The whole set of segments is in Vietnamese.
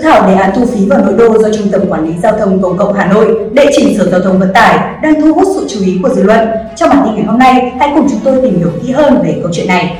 Dự thảo đề án thu phí vào nội đô do Trung tâm Quản lý Giao thông Công cộng Hà Nội, đệ trình Sở Giao thông Vận tải đang thu hút sự chú ý của dư luận. Trong bản tin ngày hôm nay, hãy cùng chúng tôi tìm hiểu kỹ hơn về câu chuyện này.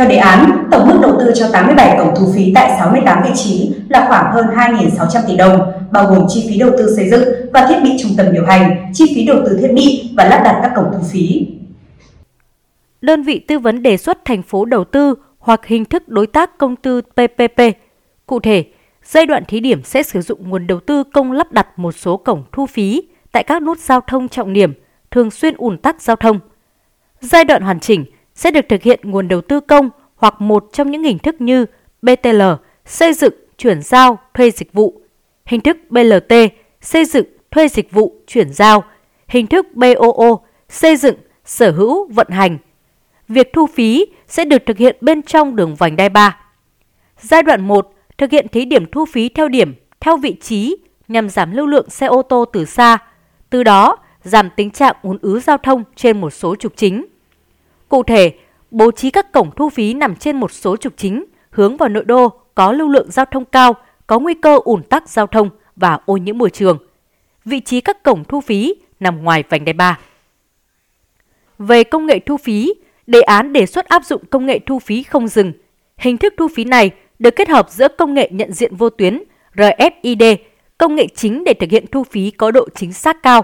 Theo đề án, tổng mức đầu tư cho 87 cổng thu phí tại 68 vị trí là khoảng hơn 2.600 tỷ đồng, bao gồm chi phí đầu tư xây dựng và thiết bị trung tâm điều hành, chi phí đầu tư thiết bị và lắp đặt các cổng thu phí. Đơn vị tư vấn đề xuất thành phố đầu tư hoặc hình thức đối tác công tư PPP. Cụ thể, giai đoạn thí điểm sẽ sử dụng nguồn đầu tư công lắp đặt một số cổng thu phí tại các nút giao thông trọng điểm, thường xuyên ùn tắc giao thông. Giai đoạn hoàn chỉnh sẽ được thực hiện nguồn đầu tư công hoặc một trong những hình thức như BTL, xây dựng, chuyển giao, thuê dịch vụ, hình thức BLT, xây dựng, thuê dịch vụ, chuyển giao, hình thức BOO, xây dựng, sở hữu, vận hành. Việc thu phí sẽ được thực hiện bên trong đường vành đai 3. Giai đoạn 1 thực hiện thí điểm thu phí theo điểm, theo vị trí nhằm giảm lưu lượng xe ô tô từ xa, từ đó giảm tình trạng ùn ứ giao thông trên một số trục chính. Cụ thể, bố trí các cổng thu phí nằm trên một số trục chính hướng vào nội đô có lưu lượng giao thông cao, có nguy cơ ủn tắc giao thông và ô nhiễm môi trường. Vị trí các cổng thu phí nằm ngoài vành đai 3. Về công nghệ thu phí, đề án đề xuất áp dụng công nghệ thu phí không dừng. Hình thức thu phí này được kết hợp giữa công nghệ nhận diện vô tuyến RFID, công nghệ chính để thực hiện thu phí có độ chính xác cao,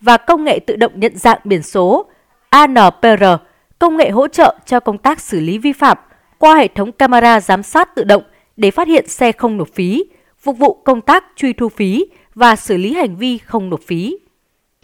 và công nghệ tự động nhận dạng biển số ANPR, công nghệ hỗ trợ cho công tác xử lý vi phạm qua hệ thống camera giám sát tự động để phát hiện xe không nộp phí, phục vụ công tác truy thu phí và xử lý hành vi không nộp phí.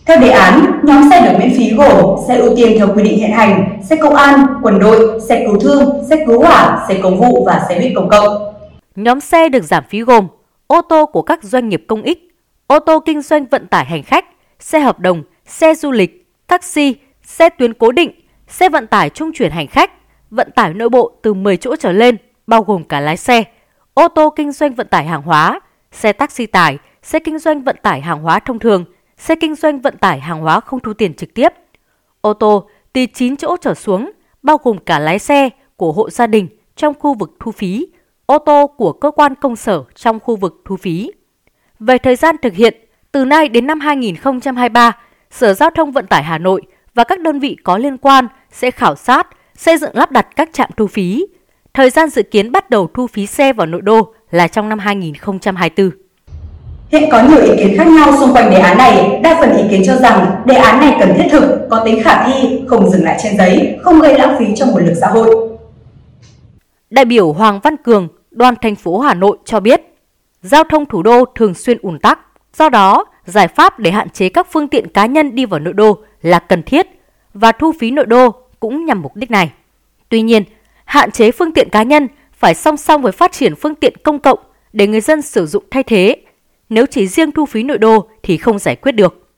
Theo đề án, nhóm xe được miễn phí gồm xe ưu tiên theo quy định hiện hành, xe công an, quân đội, xe cứu thương, xe cứu hỏa, xe công vụ và xe buýt công cộng. Nhóm xe được giảm phí gồm ô tô của các doanh nghiệp công ích, ô tô kinh doanh vận tải hành khách, xe hợp đồng, xe du lịch, taxi, xe tuyến cố định, xe vận tải trung chuyển hành khách, vận tải nội bộ từ 10 chỗ trở lên, bao gồm cả lái xe, ô tô kinh doanh vận tải hàng hóa, xe taxi tải, xe kinh doanh vận tải hàng hóa thông thường, xe kinh doanh vận tải hàng hóa không thu tiền trực tiếp, ô tô từ 9 chỗ trở xuống, bao gồm cả lái xe của hộ gia đình trong khu vực thu phí, ô tô của cơ quan công sở trong khu vực thu phí. Về thời gian thực hiện, từ nay đến năm 2023, Sở Giao thông Vận tải Hà Nội và các đơn vị có liên quan sẽ khảo sát, xây dựng lắp đặt các trạm thu phí. Thời gian dự kiến bắt đầu thu phí xe vào nội đô là trong năm 2024. Hiện có nhiều ý kiến khác nhau xung quanh đề án này. Đa phần ý kiến cho rằng đề án này cần thiết thực, có tính khả thi, không dừng lại trên giấy, không gây lãng phí cho nguồn lực xã hội. Đại biểu Hoàng Văn Cường, đoàn thành phố Hà Nội cho biết, giao thông thủ đô thường xuyên ùn tắc. Do đó, giải pháp để hạn chế các phương tiện cá nhân đi vào nội đô là cần thiết và thu phí nội đô cũng nhằm mục đích này. Tuy nhiên, hạn chế phương tiện cá nhân phải song song với phát triển phương tiện công cộng để người dân sử dụng thay thế. Nếu chỉ riêng thu phí nội đô thì không giải quyết được.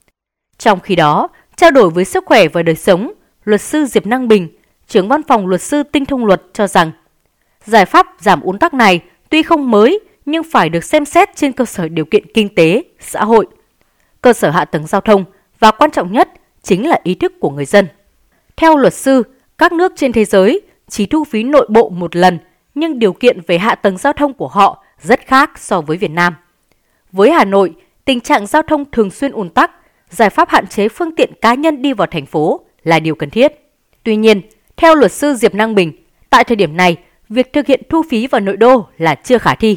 Trong khi đó, trao đổi với sức khỏe và đời sống, luật sư Diệp Năng Bình, trưởng văn phòng luật sư Tinh thông luật cho rằng giải pháp giảm ùn tắc này tuy không mới nhưng phải được xem xét trên cơ sở điều kiện kinh tế, xã hội, cơ sở hạ tầng giao thông và quan trọng nhất chính là ý thức của người dân. Theo luật sư, các nước trên thế giới chỉ thu phí nội bộ một lần, nhưng điều kiện về hạ tầng giao thông của họ rất khác so với Việt Nam. Với Hà Nội, tình trạng giao thông thường xuyên ùn tắc, giải pháp hạn chế phương tiện cá nhân đi vào thành phố là điều cần thiết. Tuy nhiên, theo luật sư Diệp Năng Bình, tại thời điểm này, việc thực hiện thu phí vào nội đô là chưa khả thi.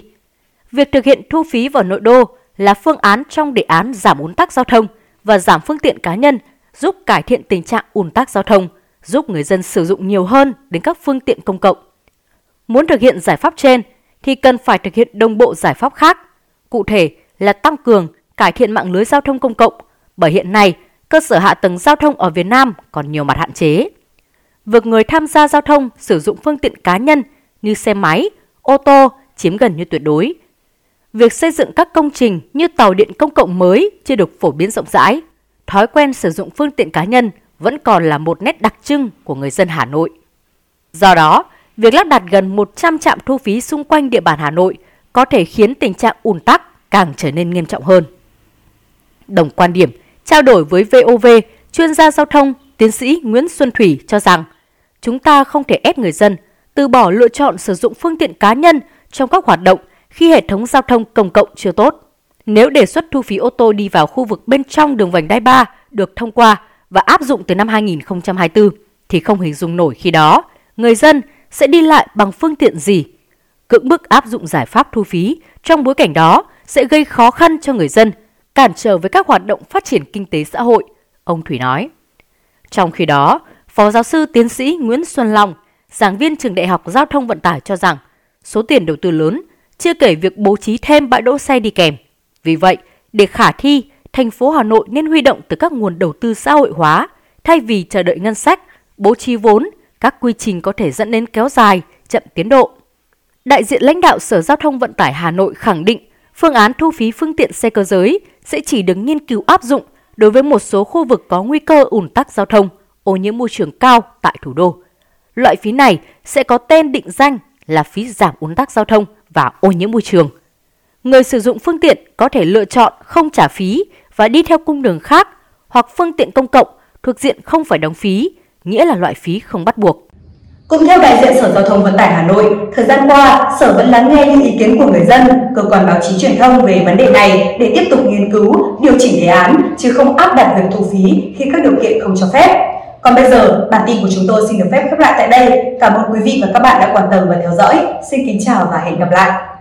Việc thực hiện thu phí vào nội đô là phương án trong đề án giảm ùn tắc giao thông và giảm phương tiện cá nhân giúp cải thiện tình trạng ùn tắc giao thông, giúp người dân sử dụng nhiều hơn đến các phương tiện công cộng. Muốn thực hiện giải pháp trên thì cần phải thực hiện đồng bộ giải pháp khác, cụ thể là tăng cường, cải thiện mạng lưới giao thông công cộng, bởi hiện nay cơ sở hạ tầng giao thông ở Việt Nam còn nhiều mặt hạn chế. Việc người tham gia giao thông sử dụng phương tiện cá nhân như xe máy, ô tô chiếm gần như tuyệt đối. Việc xây dựng các công trình như tàu điện công cộng mới chưa được phổ biến rộng rãi thói quen sử dụng phương tiện cá nhân vẫn còn là một nét đặc trưng của người dân Hà Nội. Do đó, việc lắp đặt gần 100 trạm thu phí xung quanh địa bàn Hà Nội có thể khiến tình trạng ùn tắc càng trở nên nghiêm trọng hơn. Đồng quan điểm, trao đổi với VOV, chuyên gia giao thông tiến sĩ Nguyễn Xuân Thủy cho rằng chúng ta không thể ép người dân từ bỏ lựa chọn sử dụng phương tiện cá nhân trong các hoạt động khi hệ thống giao thông công cộng chưa tốt. Nếu đề xuất thu phí ô tô đi vào khu vực bên trong đường vành đai 3 được thông qua và áp dụng từ năm 2024 thì không hình dung nổi khi đó người dân sẽ đi lại bằng phương tiện gì. Cưỡng bức áp dụng giải pháp thu phí trong bối cảnh đó sẽ gây khó khăn cho người dân, cản trở với các hoạt động phát triển kinh tế xã hội, ông Thủy nói. Trong khi đó, Phó giáo sư tiến sĩ Nguyễn Xuân Long, giảng viên trường Đại học Giao thông Vận tải cho rằng số tiền đầu tư lớn, chưa kể việc bố trí thêm bãi đỗ xe đi kèm. Vì vậy, để khả thi, thành phố Hà Nội nên huy động từ các nguồn đầu tư xã hội hóa, thay vì chờ đợi ngân sách, bố trí vốn, các quy trình có thể dẫn đến kéo dài, chậm tiến độ. Đại diện lãnh đạo Sở Giao thông Vận tải Hà Nội khẳng định phương án thu phí phương tiện xe cơ giới sẽ chỉ được nghiên cứu áp dụng đối với một số khu vực có nguy cơ ủn tắc giao thông, ô nhiễm môi trường cao tại thủ đô. Loại phí này sẽ có tên định danh là phí giảm ùn tắc giao thông và ô nhiễm môi trường. Người sử dụng phương tiện có thể lựa chọn không trả phí và đi theo cung đường khác hoặc phương tiện công cộng thuộc diện không phải đóng phí, nghĩa là loại phí không bắt buộc. Cũng theo đại diện Sở Giao thông Vận tải Hà Nội, thời gian qua, Sở vẫn lắng nghe những ý kiến của người dân, cơ quan báo chí truyền thông về vấn đề này để tiếp tục nghiên cứu, điều chỉnh đề án, chứ không áp đặt việc thu phí khi các điều kiện không cho phép. Còn bây giờ, bản tin của chúng tôi xin được phép khép lại tại đây. Cảm ơn quý vị và các bạn đã quan tâm và theo dõi. Xin kính chào và hẹn gặp lại.